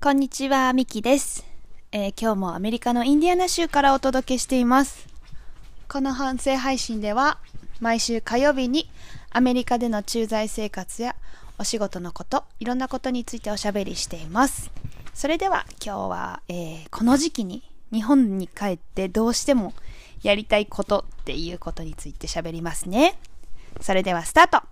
こんにちは、ミキです、えー今日もアメリカのインディアナ州からお届けしています。この反省配信では、毎週火曜日にアメリカでの駐在生活やお仕事のこと、いろんなことについておしゃべりしています。それでは今日は、えーこの時期に日本に帰ってどうしてもやりたいことっていうことについて喋りますね。それではスタート